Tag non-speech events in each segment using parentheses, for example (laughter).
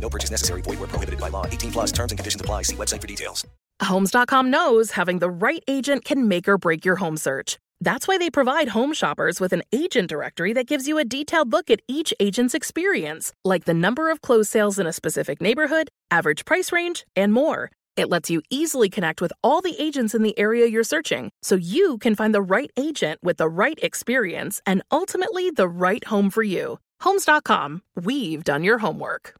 No purchase necessary. Void where prohibited by law. 18 plus terms and conditions apply. See website for details. Homes.com knows having the right agent can make or break your home search. That's why they provide home shoppers with an agent directory that gives you a detailed look at each agent's experience, like the number of closed sales in a specific neighborhood, average price range, and more. It lets you easily connect with all the agents in the area you're searching so you can find the right agent with the right experience and ultimately the right home for you. Homes.com, we've done your homework.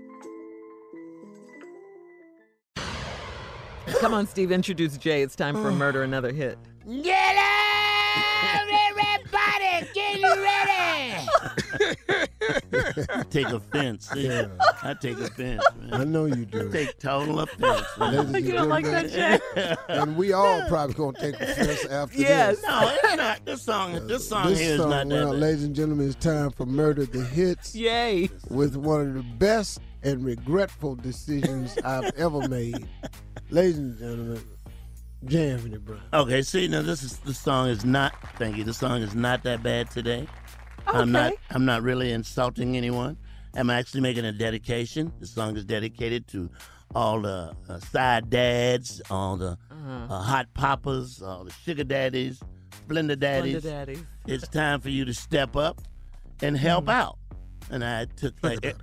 Come on, Steve, introduce Jay. It's time for Murder Another Hit. Get up, everybody! Get ready! (laughs) take offense. Yeah. I take offense. Man. I know you do. I take total offense. (laughs) Ladies You don't like that, Jay? (laughs) and we all probably gonna take offense after Yes. this. No, it's not. This song, this song This here is song, not that. well, bad. ladies and gentlemen, it's time for Murder the Hits Yay. with one of the best and regretful decisions I've ever made. Ladies and gentlemen, Jam it, bro. Okay, see now this is the song is not. Thank you. The song is not that bad today. I'm not. Okay. I'm not really insulting anyone. I'm actually making a dedication. The song is dedicated to all the uh, side dads, all the Uh-huh. uh, hot poppers, all the sugar daddies, Splendor daddies. Splendor daddies. it's time for you to step up and help out. And I took like, E-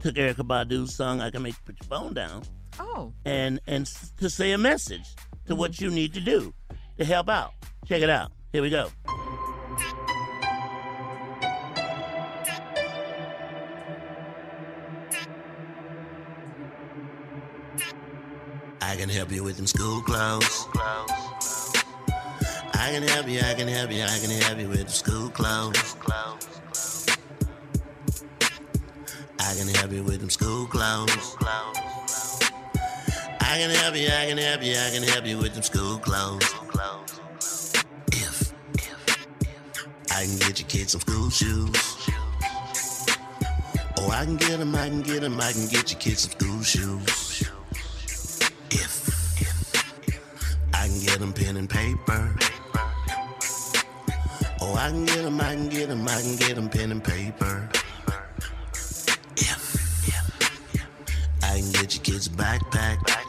took Erykah Badu's song. I can make put your phone down Oh. and and to say a message to what you need to do to help out. Check it out. Here we go. I can help you with them school clothes. I can help you, I can help you, I can help you with the school clothes. I can help you with them school clothes. I can help you, I can help you, I can help you with them school clothes. If, if, I can get your kids some school shoes. Oh, I can get them, I can get them, I can get your kids some school shoes. If, if, I can get them pen and paper. Oh, I can get them, I can get them, I can get them pen and paper. If, if, I can get your kids a backpack.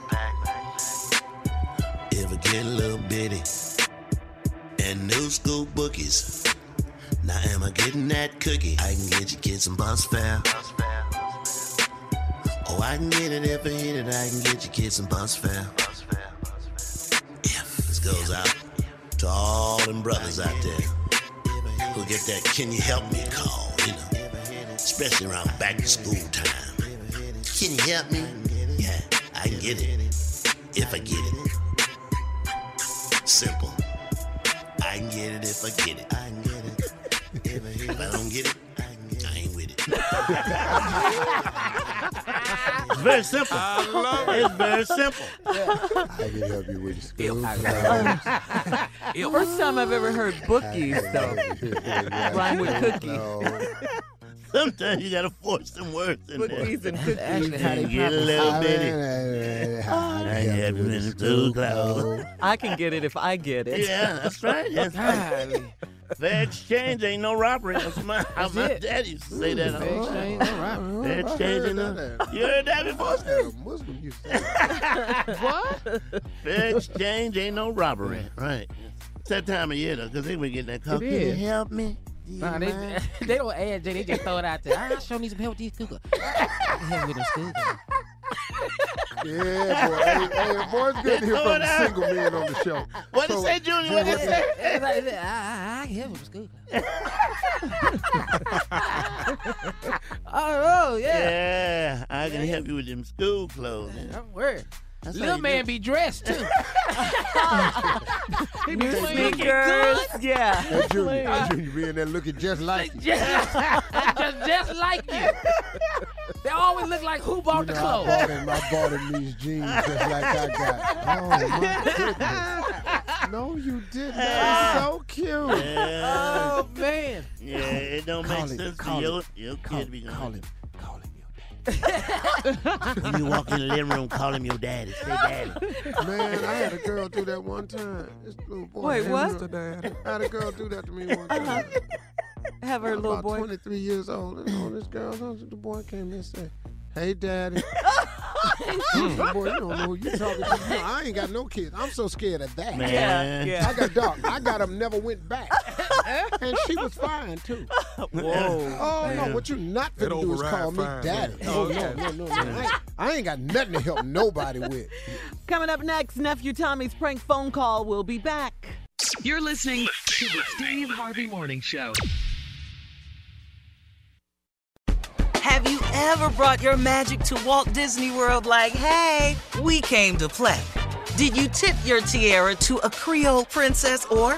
If I get a little bitty and new school bookies. Now am I getting that cookie? I can get your kids some bus fare. Oh, I can get it if I hit it. I can get your kids some bus fare. If this goes out to all them brothers out there who get that "Can you help me?" call, you know, especially around back to school time. Can you help me? Yeah, I can get it if I get it. Simple. I can get it if I get it. I can get it. If I, if I don't get it, I, can get it. I ain't with it. it's very simple. I love it. It's very simple. I can help you with the school. First time I've ever heard bookies, though. Rhyme with cookie. Sometimes you gotta force some words in there. Bookies and cookies. Actually, how they get a little bitty. I can help you with school clothes. I can get it if I get it. Yeah, that's right. That's right. Fair exchange ain't no robbery. That's my, how my it. daddy used to say that. Fair exchange, ain't no robbery. Fair exchange ain't no. You heard that before? Muslim used to (laughs) What? Fair exchange ain't no robbery. Right. It's that time of year though, because they been getting that call. Can you help me? Do you Nah, they, (laughs) they don't add Jay, they just throw it out there. I sure need some help with these cookers. Help with them school. (laughs) Yeah, boy. Hey, hey, boy, it's good to hear from the single men on the show. (laughs) What did So, say, Junior? What did it say? It's like, ah, ah, ah, I, I, I can help with school. oh, oh, yeah. Yeah, I can help you with them school clothes. Don't worry. That's Little man do be dressed too. (laughs) He be Looking sneakers. Yeah. That junior, that uh, junior be in there looking just (laughs) like you. just, just, just like you. They always look like who bought You the know, I clothes. bought him, I bought him these jeans just like I got. Oh my goodness! No, you didn't. That is ah. so cute. Yeah, Oh man. yeah, it don't make Call him, sense call to your, him, your Call, kid be going. call him. (laughs) you walk in the living room, call him your daddy. Say daddy. Man, I had a girl do that one time. This little boy. Wait, what? Mr. I had a girl do that to me one uh-huh. time. Have her I was little about boy. 23 years old. And all this girl, the boy came in and said, Hey, daddy. (laughs) boy, you don't know who you talking to. No, I ain't got no kids. I'm so scared of that. Man. Yeah, yeah. I got dog. I got him, never went back. (laughs) and she was fine, too. (laughs) Whoa. Oh, no, what you not That finna do is override call me daddy. man. Oh, no, no, no, no. I ain't, I ain't got nothing to help nobody with. (laughs) Coming up next, nephew Tommy's prank phone call. We'll be back. You're listening to the Steve Harvey Morning Show. Have you ever brought your magic to Walt Disney World like, hey, we came to play? Did you tip your tiara to a Creole princess or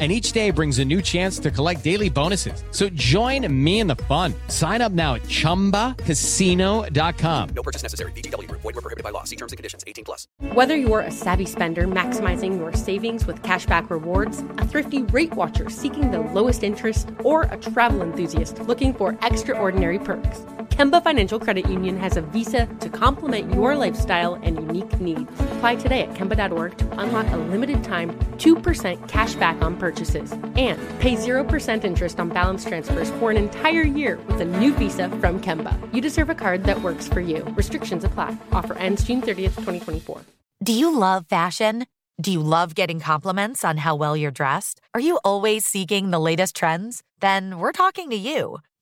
And each day brings a new chance to collect daily bonuses. So join me in the fun. Sign up now at chumbacasino.com. No purchase necessary. VGW Group. Void were prohibited by law. See terms and conditions. 18 plus. Whether you're a savvy spender maximizing your savings with cashback rewards, a thrifty rate watcher seeking the lowest interest, or a travel enthusiast looking for extraordinary perks, Kemba Financial Credit Union has a visa to complement your lifestyle and unique needs. Apply today at Kemba.org to unlock a limited time 2% cash back on purchases and pay 0% interest on balance transfers for an entire year with a new visa from Kemba. You deserve a card that works for you. Restrictions apply. Offer ends June 30th, 2024. Do you love fashion? Do you love getting compliments on how well you're dressed? Are you always seeking the latest trends? Then we're talking to you.